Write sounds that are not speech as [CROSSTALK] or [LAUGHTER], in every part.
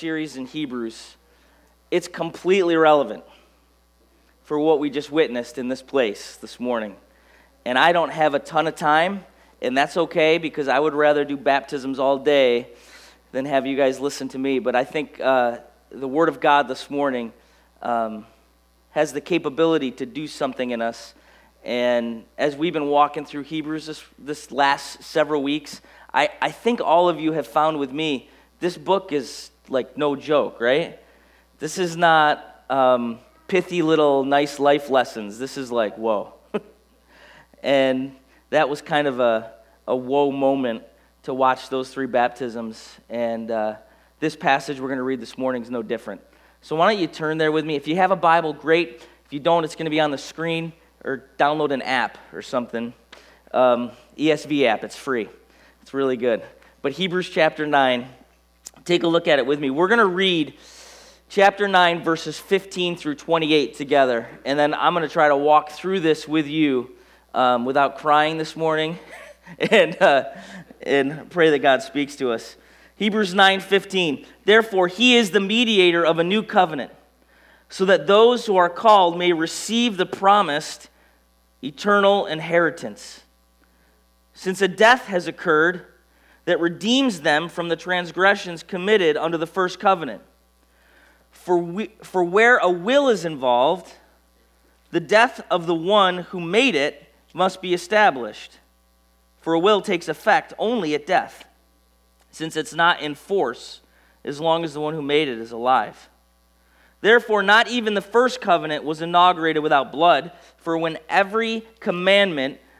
series in Hebrews, it's completely relevant for what we just witnessed in this place this morning. And I don't have a ton of time, and that's okay because I would rather do baptisms all day than have you guys listen to me. But I think uh, the Word of God this morning um, has the capability to do something in us. And as we've been walking through Hebrews this, this last several weeks, I, I think all of you have found with me this book is like no joke, right? This is not um, pithy little nice life lessons. This is like, whoa. [LAUGHS] and that was kind of a, a whoa moment to watch those three baptisms. And uh, this passage we're going to read this morning is no different. So why don't you turn there with me? If you have a Bible, great. If you don't, it's going to be on the screen or download an app or something. Um, ESV app, it's free. It's really good. But Hebrews chapter 9, take a look at it with me. We're going to read chapter 9, verses 15 through 28 together. And then I'm going to try to walk through this with you um, without crying this morning [LAUGHS] and, uh, and pray that God speaks to us. Hebrews 9:15 Therefore he is the mediator of a new covenant so that those who are called may receive the promised eternal inheritance since a death has occurred that redeems them from the transgressions committed under the first covenant. For, we, for where a will is involved, the death of the one who made it must be established. For a will takes effect only at death, since it's not in force as long as the one who made it is alive. Therefore, not even the first covenant was inaugurated without blood, for when every commandment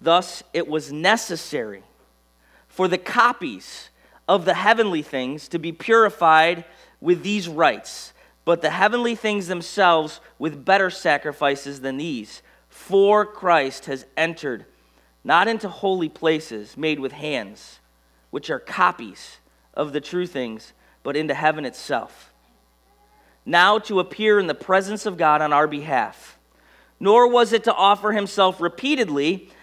Thus, it was necessary for the copies of the heavenly things to be purified with these rites, but the heavenly things themselves with better sacrifices than these. For Christ has entered not into holy places made with hands, which are copies of the true things, but into heaven itself. Now to appear in the presence of God on our behalf. Nor was it to offer himself repeatedly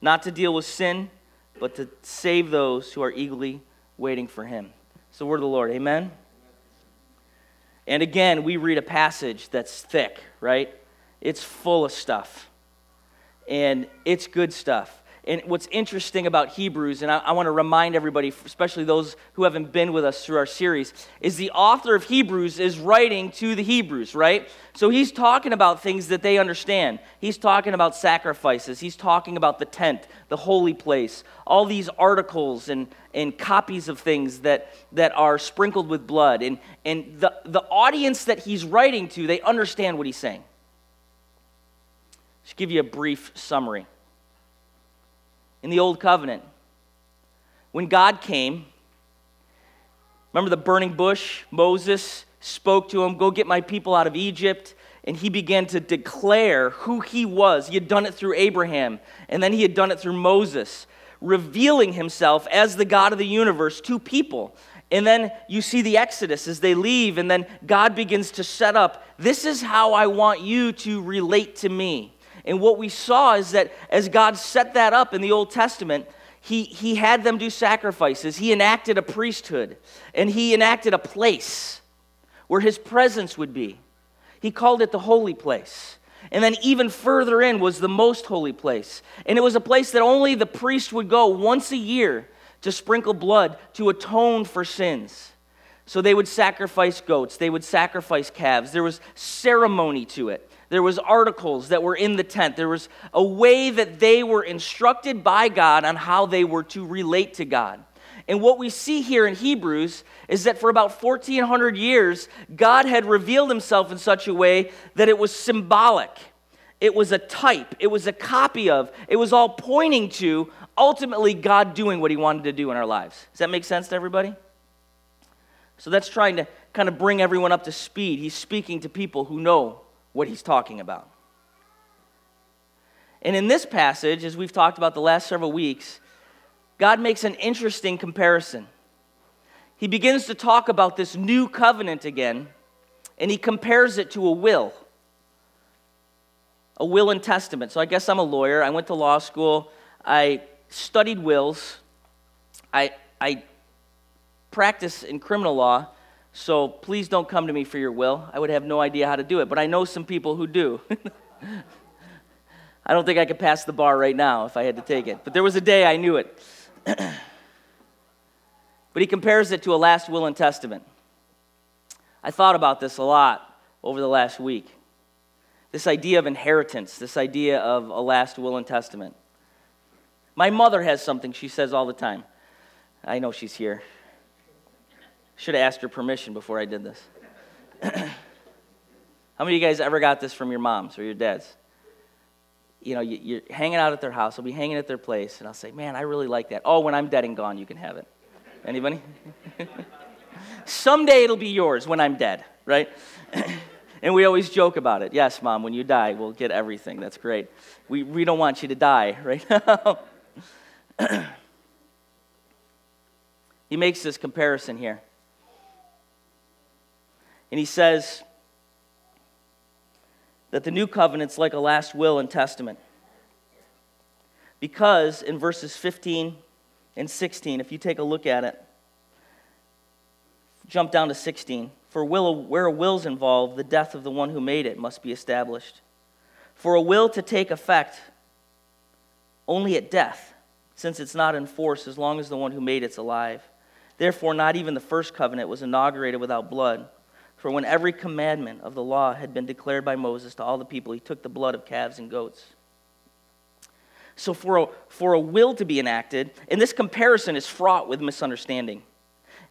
not to deal with sin, but to save those who are eagerly waiting for him. It's the word of the Lord. Amen? And again, we read a passage that's thick, right? It's full of stuff. And it's good stuff. And what's interesting about Hebrews, and I, I want to remind everybody, especially those who haven't been with us through our series, is the author of Hebrews is writing to the Hebrews, right? So he's talking about things that they understand. He's talking about sacrifices. He's talking about the tent, the holy place, all these articles and, and copies of things that, that are sprinkled with blood. And, and the, the audience that he's writing to, they understand what he's saying. Just give you a brief summary in the Old Covenant. When God came, remember the burning bush? Moses spoke to him, Go get my people out of Egypt. And he began to declare who he was. He had done it through Abraham, and then he had done it through Moses, revealing himself as the God of the universe to people. And then you see the Exodus as they leave, and then God begins to set up this is how I want you to relate to me. And what we saw is that as God set that up in the Old Testament, he, he had them do sacrifices. He enacted a priesthood, and he enacted a place where his presence would be. He called it the holy place. And then even further in was the most holy place. And it was a place that only the priest would go once a year to sprinkle blood to atone for sins. So they would sacrifice goats, they would sacrifice calves. There was ceremony to it. There was articles that were in the tent. There was a way that they were instructed by God on how they were to relate to God. And what we see here in Hebrews is that for about 1400 years, God had revealed himself in such a way that it was symbolic. It was a type, it was a copy of, it was all pointing to ultimately God doing what he wanted to do in our lives. Does that make sense to everybody? So that's trying to kind of bring everyone up to speed. He's speaking to people who know what he's talking about. And in this passage, as we've talked about the last several weeks, God makes an interesting comparison. He begins to talk about this new covenant again, and he compares it to a will. A will and testament. So I guess I'm a lawyer. I went to law school. I studied wills. I, I practice in criminal law, so please don't come to me for your will. I would have no idea how to do it, but I know some people who do. [LAUGHS] I don't think I could pass the bar right now if I had to take it, but there was a day I knew it. [CLEARS THROAT] but he compares it to a last will and testament. I thought about this a lot over the last week. This idea of inheritance, this idea of a last will and testament. My mother has something she says all the time. I know she's here. Should have asked her permission before I did this. [CLEARS THROAT] How many of you guys ever got this from your moms or your dads? You know, you're hanging out at their house. I'll be hanging at their place, and I'll say, "Man, I really like that." Oh, when I'm dead and gone, you can have it. Anybody? [LAUGHS] Someday it'll be yours when I'm dead, right? [CLEARS THROAT] and we always joke about it. Yes, mom, when you die, we'll get everything. That's great. We, we don't want you to die [LAUGHS] right now. [CLEARS THROAT] he makes this comparison here. And he says that the new covenant's like a last will and testament. Because in verses 15 and 16, if you take a look at it, jump down to 16. For will, where a will's involved, the death of the one who made it must be established. For a will to take effect only at death, since it's not in force as long as the one who made it's alive. Therefore, not even the first covenant was inaugurated without blood. For when every commandment of the law had been declared by Moses to all the people, he took the blood of calves and goats. So, for a, for a will to be enacted, and this comparison is fraught with misunderstanding.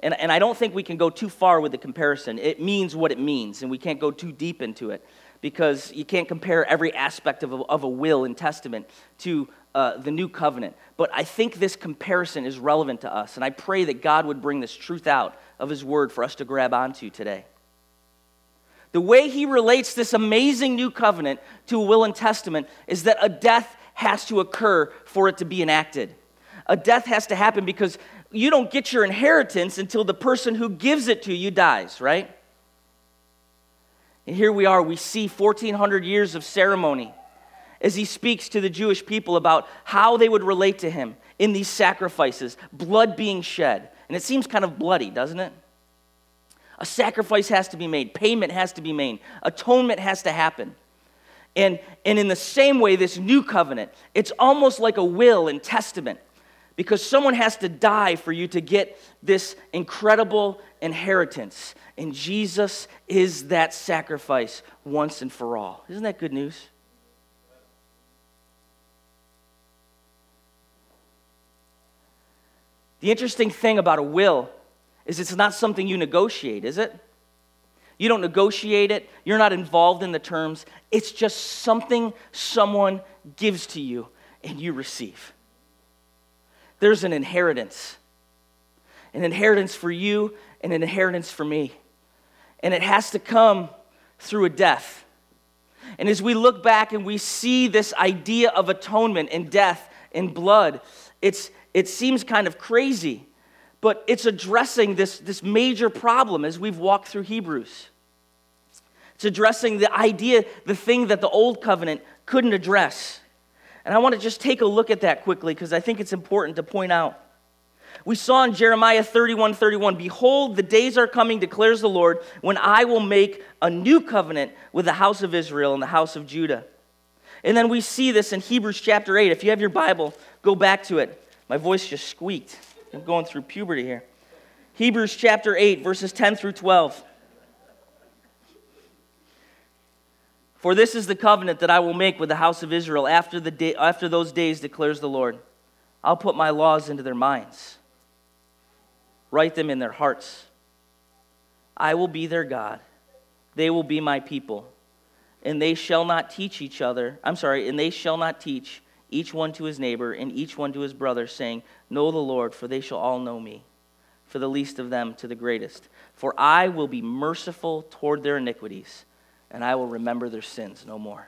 And, and I don't think we can go too far with the comparison. It means what it means, and we can't go too deep into it because you can't compare every aspect of a, of a will and testament to uh, the new covenant. But I think this comparison is relevant to us, and I pray that God would bring this truth out of His Word for us to grab onto today. The way he relates this amazing new covenant to a will and testament is that a death has to occur for it to be enacted. A death has to happen because you don't get your inheritance until the person who gives it to you dies, right? And here we are, we see 1400 years of ceremony as he speaks to the Jewish people about how they would relate to him in these sacrifices, blood being shed. And it seems kind of bloody, doesn't it? A sacrifice has to be made, payment has to be made, atonement has to happen. And, and in the same way, this new covenant, it's almost like a will and testament because someone has to die for you to get this incredible inheritance. And Jesus is that sacrifice once and for all. Isn't that good news? The interesting thing about a will is it's not something you negotiate, is it? You don't negotiate it, you're not involved in the terms. It's just something someone gives to you and you receive. There's an inheritance an inheritance for you and an inheritance for me. And it has to come through a death. And as we look back and we see this idea of atonement and death and blood, it's, it seems kind of crazy but it's addressing this, this major problem as we've walked through Hebrews. It's addressing the idea, the thing that the old covenant couldn't address. And I want to just take a look at that quickly because I think it's important to point out. We saw in Jeremiah 31 31, Behold, the days are coming, declares the Lord, when I will make a new covenant with the house of Israel and the house of Judah. And then we see this in Hebrews chapter 8. If you have your Bible, go back to it. My voice just squeaked. I'm going through puberty here. Hebrews chapter 8, verses 10 through 12. For this is the covenant that I will make with the house of Israel after, the day, after those days, declares the Lord. I'll put my laws into their minds, write them in their hearts. I will be their God. They will be my people. And they shall not teach each other, I'm sorry, and they shall not teach each one to his neighbor and each one to his brother, saying, Know the Lord, for they shall all know me, for the least of them to the greatest. For I will be merciful toward their iniquities and I will remember their sins no more.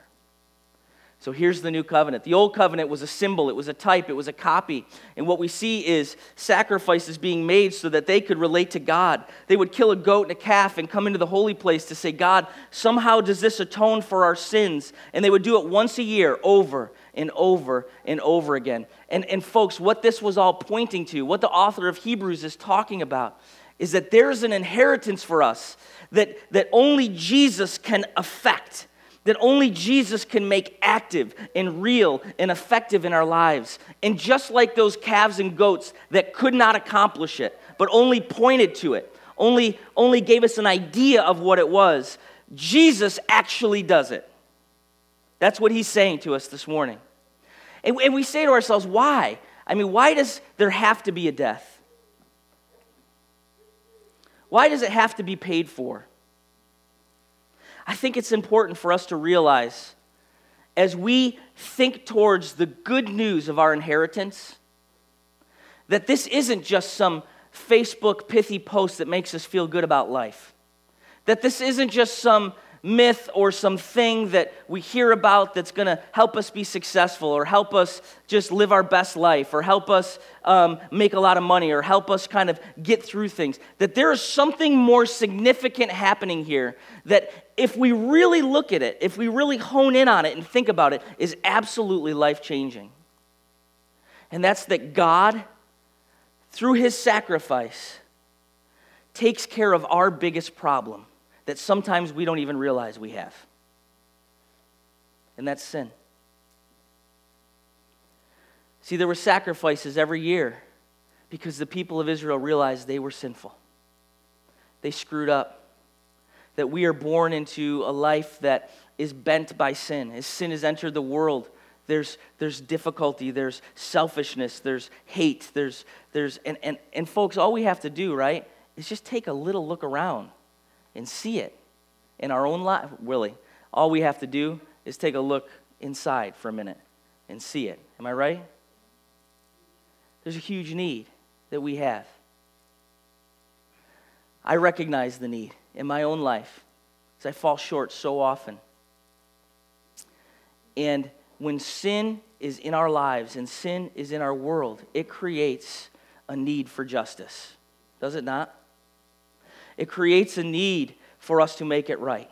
So here's the new covenant. The old covenant was a symbol, it was a type, it was a copy. And what we see is sacrifices being made so that they could relate to God. They would kill a goat and a calf and come into the holy place to say, God, somehow does this atone for our sins? And they would do it once a year over and over and over again. And, and folks, what this was all pointing to, what the author of Hebrews is talking about, is that there's an inheritance for us that, that only Jesus can affect, that only Jesus can make active and real and effective in our lives. And just like those calves and goats that could not accomplish it, but only pointed to it, only, only gave us an idea of what it was, Jesus actually does it. That's what he's saying to us this morning. And, and we say to ourselves, why? I mean, why does there have to be a death? Why does it have to be paid for? I think it's important for us to realize as we think towards the good news of our inheritance that this isn't just some Facebook pithy post that makes us feel good about life. That this isn't just some myth or something that we hear about that's going to help us be successful or help us just live our best life or help us um, make a lot of money or help us kind of get through things. That there is something more significant happening here that if we really look at it, if we really hone in on it and think about it, is absolutely life changing. And that's that God, through his sacrifice, takes care of our biggest problem that sometimes we don't even realize we have. And that's sin. See, there were sacrifices every year because the people of Israel realized they were sinful. They screwed up. That we are born into a life that is bent by sin. As sin has entered the world, there's, there's difficulty, there's selfishness, there's hate, there's, there's and, and, and folks, all we have to do, right, is just take a little look around and see it in our own life, really, all we have to do is take a look inside for a minute and see it. Am I right? There's a huge need that we have. I recognize the need in my own life because I fall short so often. And when sin is in our lives and sin is in our world, it creates a need for justice. Does it not? It creates a need for us to make it right.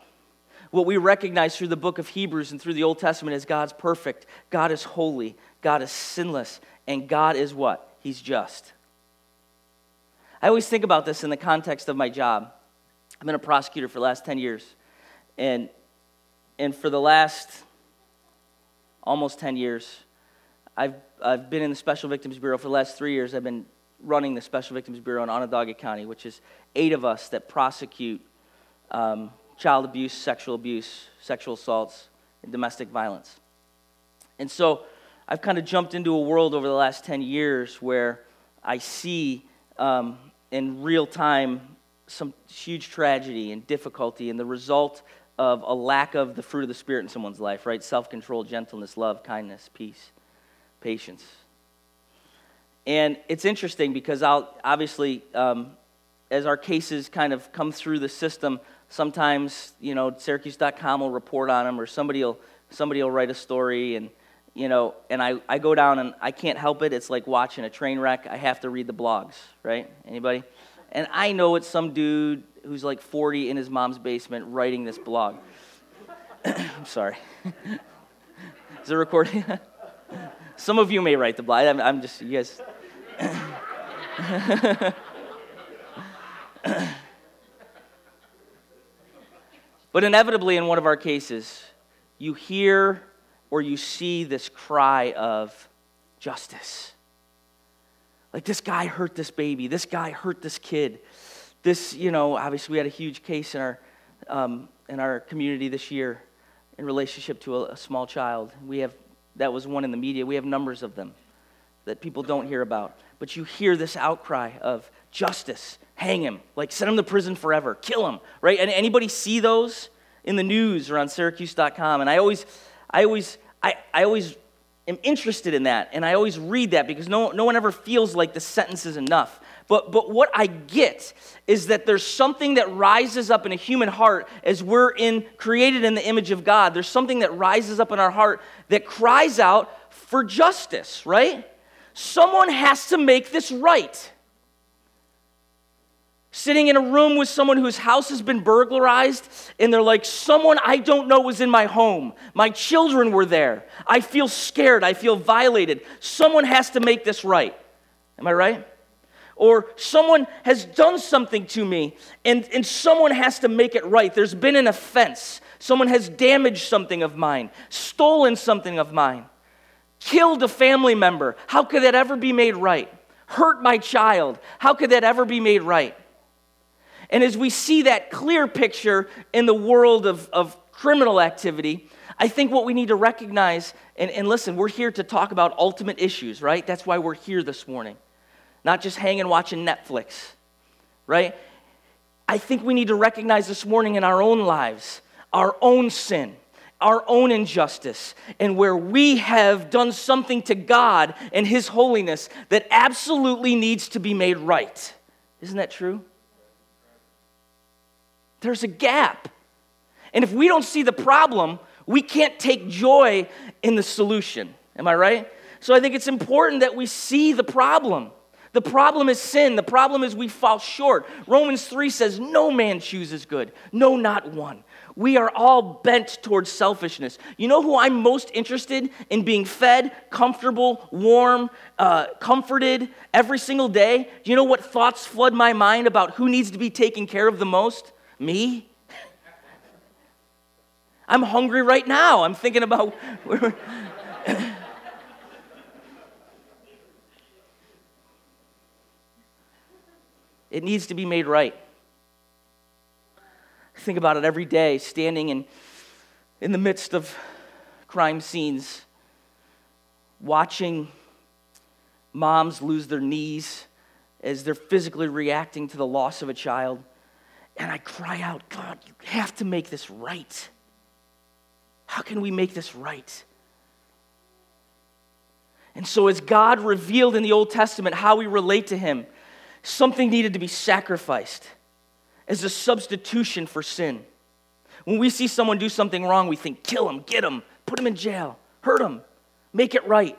What we recognize through the book of Hebrews and through the Old Testament is God's perfect, God is holy, God is sinless, and God is what? He's just. I always think about this in the context of my job. I've been a prosecutor for the last 10 years. And, and for the last almost 10 years, I've, I've been in the Special Victims Bureau. For the last three years, I've been running the Special Victims Bureau in Onondaga County, which is eight of us that prosecute um, child abuse, sexual abuse, sexual assaults, and domestic violence. And so I've kind of jumped into a world over the last 10 years where I see um, in real time some huge tragedy and difficulty and the result of a lack of the fruit of the Spirit in someone's life, right? Self control, gentleness, love, kindness, peace, patience. And it's interesting because I'll obviously, um, as our cases kind of come through the system, sometimes, you know, Syracuse.com will report on them or somebody will, somebody will write a story and, you know, and I, I go down and I can't help it. It's like watching a train wreck. I have to read the blogs, right? Anybody? And I know it's some dude who's like 40 in his mom's basement writing this blog. [COUGHS] I'm sorry. [LAUGHS] Is it recording? [LAUGHS] some of you may write the blog. I'm, I'm just, you guys. [COUGHS] but inevitably, in one of our cases, you hear or you see this cry of justice. Like, this guy hurt this baby, this guy hurt this kid. This, you know, obviously, we had a huge case in our, um, in our community this year in relationship to a, a small child. We have, that was one in the media. We have numbers of them that people don't hear about. But you hear this outcry of justice, hang him, like send him to prison forever, kill him, right? And anybody see those in the news or on Syracuse.com? And I always, I always, I, I always am interested in that, and I always read that because no, no one ever feels like the sentence is enough. But, but what I get is that there's something that rises up in a human heart as we're in, created in the image of God. There's something that rises up in our heart that cries out for justice, right? Someone has to make this right. Sitting in a room with someone whose house has been burglarized, and they're like, Someone I don't know was in my home. My children were there. I feel scared. I feel violated. Someone has to make this right. Am I right? Or someone has done something to me and, and someone has to make it right. There's been an offense. Someone has damaged something of mine, stolen something of mine, killed a family member. How could that ever be made right? Hurt my child. How could that ever be made right? And as we see that clear picture in the world of, of criminal activity, I think what we need to recognize, and, and listen, we're here to talk about ultimate issues, right? That's why we're here this morning not just hanging watching Netflix, right? I think we need to recognize this morning in our own lives our own sin, our own injustice, and where we have done something to God and His holiness that absolutely needs to be made right. Isn't that true? There's a gap. And if we don't see the problem, we can't take joy in the solution. Am I right? So I think it's important that we see the problem. The problem is sin. The problem is we fall short. Romans 3 says, No man chooses good. No, not one. We are all bent towards selfishness. You know who I'm most interested in being fed, comfortable, warm, uh, comforted every single day? Do you know what thoughts flood my mind about who needs to be taken care of the most? Me. [LAUGHS] I'm hungry right now. I'm thinking about. [LAUGHS] It needs to be made right. I think about it every day, standing in, in the midst of crime scenes, watching moms lose their knees as they're physically reacting to the loss of a child. And I cry out, God, you have to make this right. How can we make this right? And so, as God revealed in the Old Testament how we relate to Him, something needed to be sacrificed as a substitution for sin. When we see someone do something wrong, we think, kill him, get him, put him in jail, hurt him, make it right.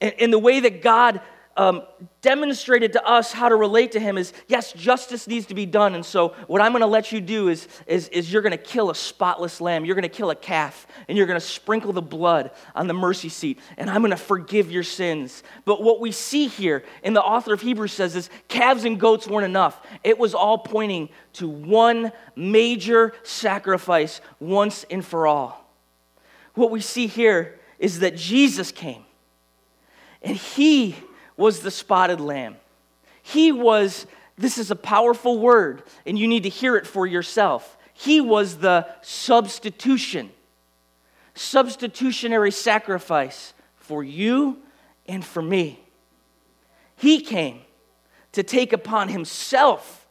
And, and the way that God um, demonstrated to us how to relate to him is yes, justice needs to be done. And so, what I'm going to let you do is, is, is you're going to kill a spotless lamb. You're going to kill a calf, and you're going to sprinkle the blood on the mercy seat, and I'm going to forgive your sins. But what we see here, and the author of Hebrews says, is calves and goats weren't enough. It was all pointing to one major sacrifice once and for all. What we see here is that Jesus came, and he was the spotted lamb. He was, this is a powerful word, and you need to hear it for yourself. He was the substitution, substitutionary sacrifice for you and for me. He came to take upon himself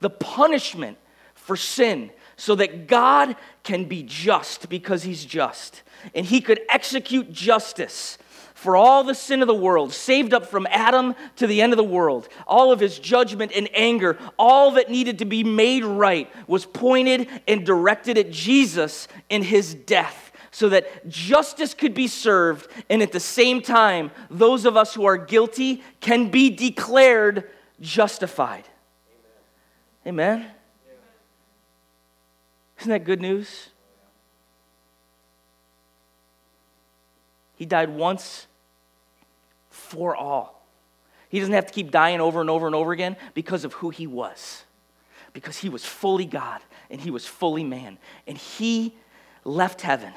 the punishment for sin so that God can be just because he's just. And he could execute justice for all the sin of the world, saved up from Adam to the end of the world. All of his judgment and anger, all that needed to be made right, was pointed and directed at Jesus in his death so that justice could be served, and at the same time, those of us who are guilty can be declared justified. Amen? Amen? Isn't that good news? He died once for all. He doesn't have to keep dying over and over and over again because of who he was. Because he was fully God and he was fully man. And he left heaven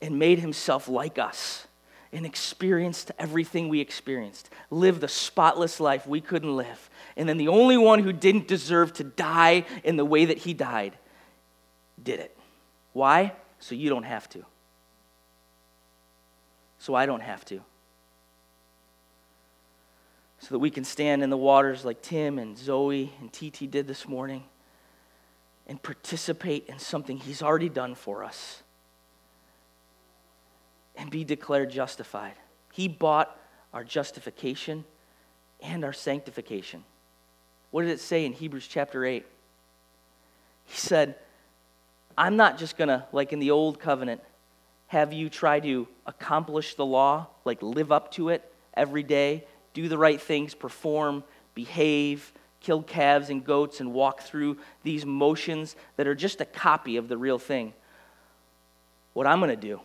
and made himself like us and experienced everything we experienced, lived the spotless life we couldn't live. And then the only one who didn't deserve to die in the way that he died did it. Why? So you don't have to. So I don't have to. So that we can stand in the waters like Tim and Zoe and TT did this morning and participate in something he's already done for us and be declared justified. He bought our justification and our sanctification. What did it say in Hebrews chapter 8? He said, I'm not just going to, like in the old covenant, have you try to accomplish the law, like live up to it every day, do the right things, perform, behave, kill calves and goats, and walk through these motions that are just a copy of the real thing. What I'm going to do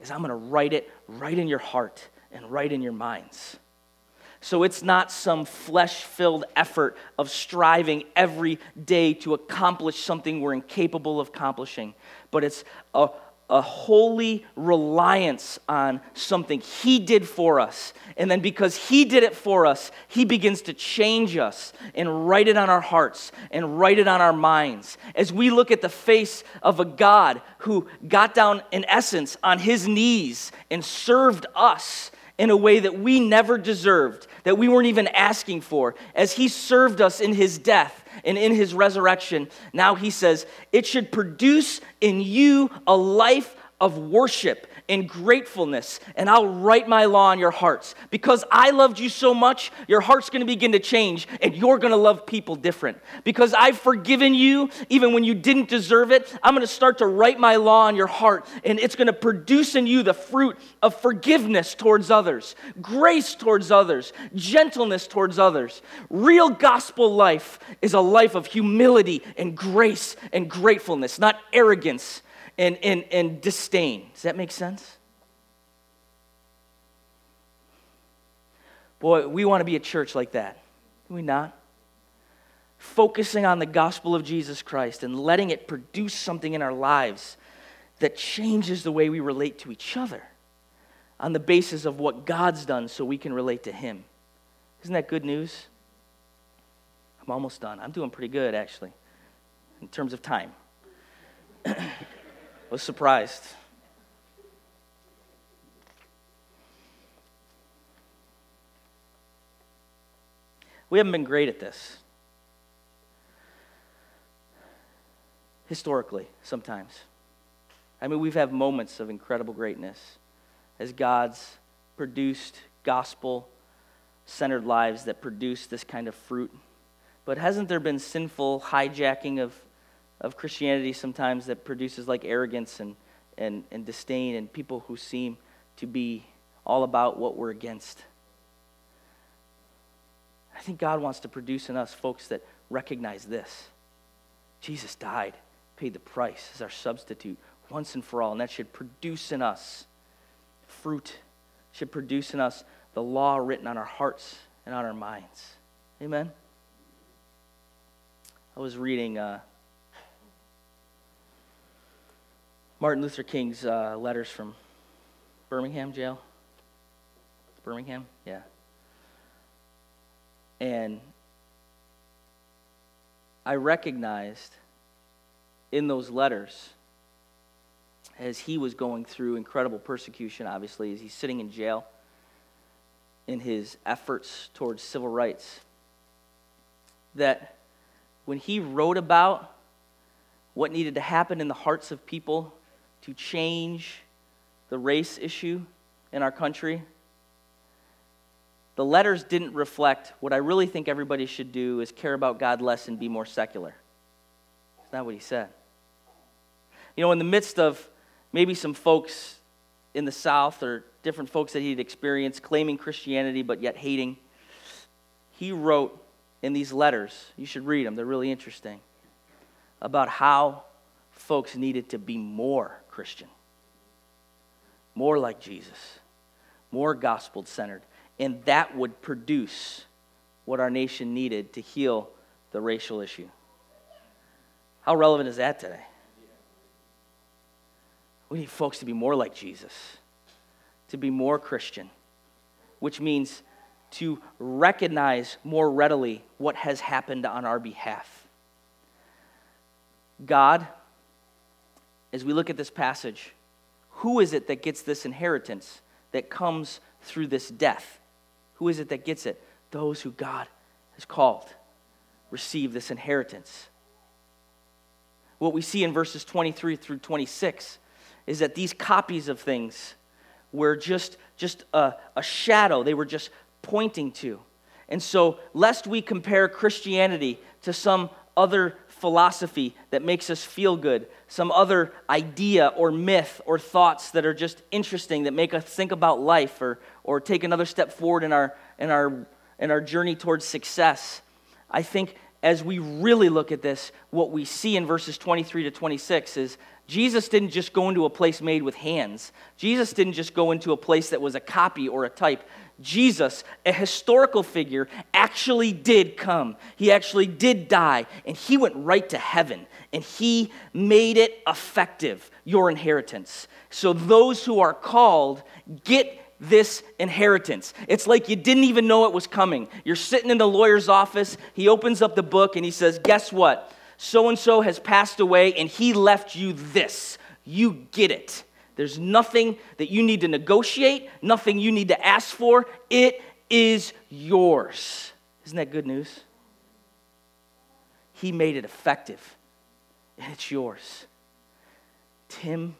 is I'm going to write it right in your heart and right in your minds. So it's not some flesh filled effort of striving every day to accomplish something we're incapable of accomplishing, but it's a, a holy reliance on something He did for us. And then because He did it for us, He begins to change us and write it on our hearts and write it on our minds. As we look at the face of a God who got down, in essence, on His knees and served us in a way that we never deserved, that we weren't even asking for, as He served us in His death and in His resurrection. Now He says, it should produce in you a life of worship in gratefulness, and I'll write my law on your hearts. Because I loved you so much, your heart's gonna begin to change, and you're gonna love people different. Because I've forgiven you, even when you didn't deserve it, I'm gonna start to write my law on your heart, and it's gonna produce in you the fruit of forgiveness towards others, grace towards others, gentleness towards others. Real gospel life is a life of humility and grace and gratefulness, not arrogance and, and, and disdain. Does that make sense? Boy, we want to be a church like that. Do we not? Focusing on the gospel of Jesus Christ and letting it produce something in our lives that changes the way we relate to each other on the basis of what God's done so we can relate to Him. Isn't that good news? I'm almost done. I'm doing pretty good, actually, in terms of time. [CLEARS THROAT] was surprised. We haven't been great at this. Historically, sometimes. I mean, we've had moments of incredible greatness as God's produced gospel centered lives that produce this kind of fruit. But hasn't there been sinful hijacking of of Christianity sometimes that produces like arrogance and, and, and disdain and people who seem to be all about what we're against. I think God wants to produce in us folks that recognize this. Jesus died, paid the price as our substitute once and for all, and that should produce in us fruit, should produce in us the law written on our hearts and on our minds. Amen. I was reading uh, Martin Luther King's uh, letters from Birmingham jail. Birmingham? Yeah. And I recognized in those letters, as he was going through incredible persecution, obviously, as he's sitting in jail, in his efforts towards civil rights, that when he wrote about what needed to happen in the hearts of people to change the race issue in our country, the letters didn't reflect what I really think everybody should do is care about God less and be more secular. That's not what he said. You know, in the midst of maybe some folks in the South or different folks that he'd experienced claiming Christianity but yet hating, he wrote in these letters, you should read them, they're really interesting, about how folks needed to be more Christian, more like Jesus, more gospel centered. And that would produce what our nation needed to heal the racial issue. How relevant is that today? We need folks to be more like Jesus, to be more Christian, which means to recognize more readily what has happened on our behalf. God, as we look at this passage, who is it that gets this inheritance that comes through this death? Who is it that gets it? Those who God has called receive this inheritance. What we see in verses 23 through 26 is that these copies of things were just, just a, a shadow, they were just pointing to. And so, lest we compare Christianity to some other philosophy that makes us feel good, some other idea or myth or thoughts that are just interesting that make us think about life or, or take another step forward in our, in, our, in our journey towards success, I think as we really look at this, what we see in verses 23 to 26 is Jesus didn't just go into a place made with hands. Jesus didn't just go into a place that was a copy or a type. Jesus, a historical figure, actually did come. He actually did die, and he went right to heaven, and he made it effective, your inheritance. So those who are called get this inheritance. It's like you didn't even know it was coming. You're sitting in the lawyer's office, he opens up the book, and he says, Guess what? So and so has passed away, and he left you this. You get it. There's nothing that you need to negotiate, nothing you need to ask for. It is yours. Isn't that good news? He made it effective, and it's yours. Tim,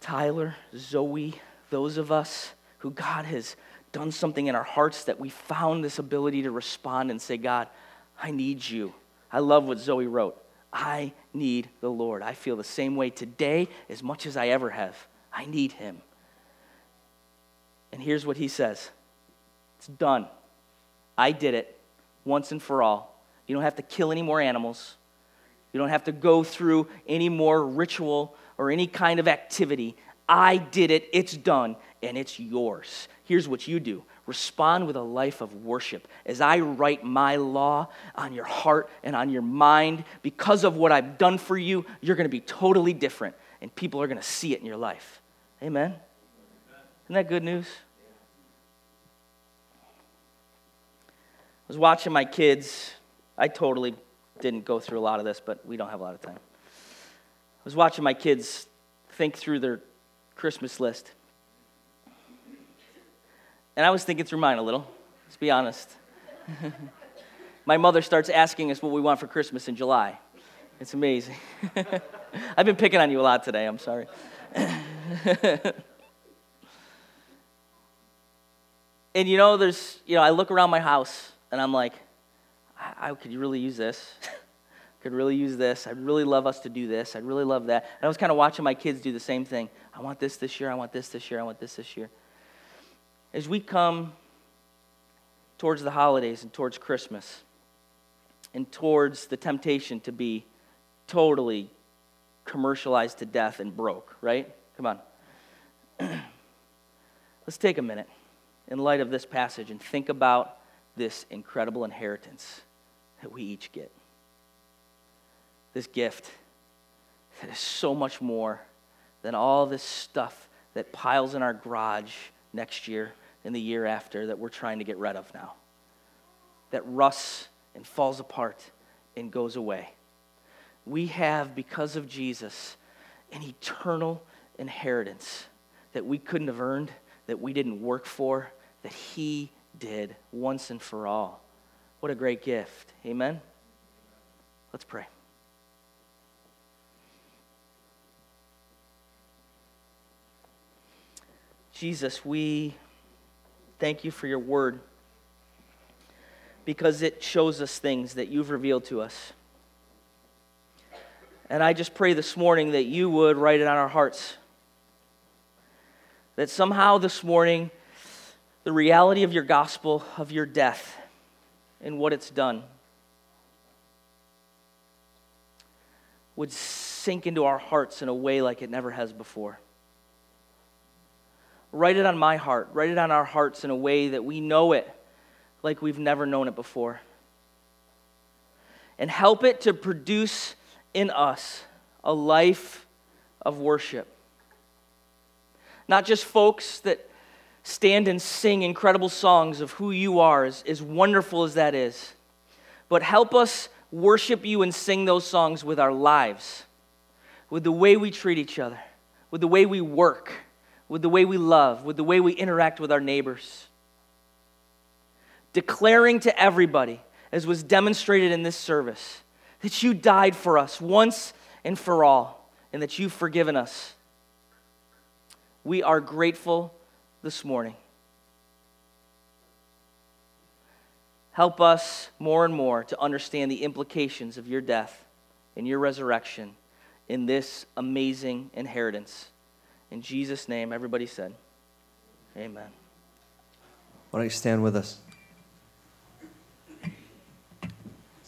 Tyler, Zoe, those of us who God has done something in our hearts that we found this ability to respond and say, God, I need you. I love what Zoe wrote. I need the Lord. I feel the same way today as much as I ever have. I need Him. And here's what He says It's done. I did it once and for all. You don't have to kill any more animals. You don't have to go through any more ritual or any kind of activity. I did it. It's done. And it's yours. Here's what you do respond with a life of worship. As I write my law on your heart and on your mind, because of what I've done for you, you're going to be totally different, and people are going to see it in your life. Amen? Isn't that good news? I was watching my kids. I totally didn't go through a lot of this, but we don't have a lot of time. I was watching my kids think through their Christmas list. And I was thinking through mine a little, let's be honest. [LAUGHS] My mother starts asking us what we want for Christmas in July. It's amazing. [LAUGHS] I've been picking on you a lot today, I'm sorry. [LAUGHS] and you know, there's, you know, I look around my house and I'm like, I, I could really use this. could really use this. I'd really love us to do this. I'd really love that. And I was kind of watching my kids do the same thing. I want this this year. I want this this year. I want this this year as we come towards the holidays and towards Christmas and towards the temptation to be totally commercialized to death and broke, right? Come on. [CLEARS THROAT] Let's take a minute in light of this passage and think about this incredible inheritance that we each get. This gift that is so much more than all this stuff that piles in our garage next year in the year after that we're trying to get rid of now, that rusts and falls apart and goes away. We have, because of Jesus, an eternal inheritance that we couldn't have earned, that we didn't work for, that He did once and for all. What a great gift. Amen? Let's pray. Jesus, we Thank you for your word because it shows us things that you've revealed to us. And I just pray this morning that you would write it on our hearts. That somehow this morning, the reality of your gospel, of your death, and what it's done, would sink into our hearts in a way like it never has before. Write it on my heart. Write it on our hearts in a way that we know it like we've never known it before. And help it to produce in us a life of worship. not just folks that stand and sing incredible songs of who you are, as, as wonderful as that is, but help us worship you and sing those songs with our lives, with the way we treat each other, with the way we work, with the way we love, with the way we interact with our neighbors. Declaring to everybody, as was demonstrated in this service, that you died for us once and for all, and that you've forgiven us. We are grateful this morning. Help us more and more to understand the implications of your death and your resurrection in this amazing inheritance. In Jesus' name, everybody said, Amen. Why don't you stand with us?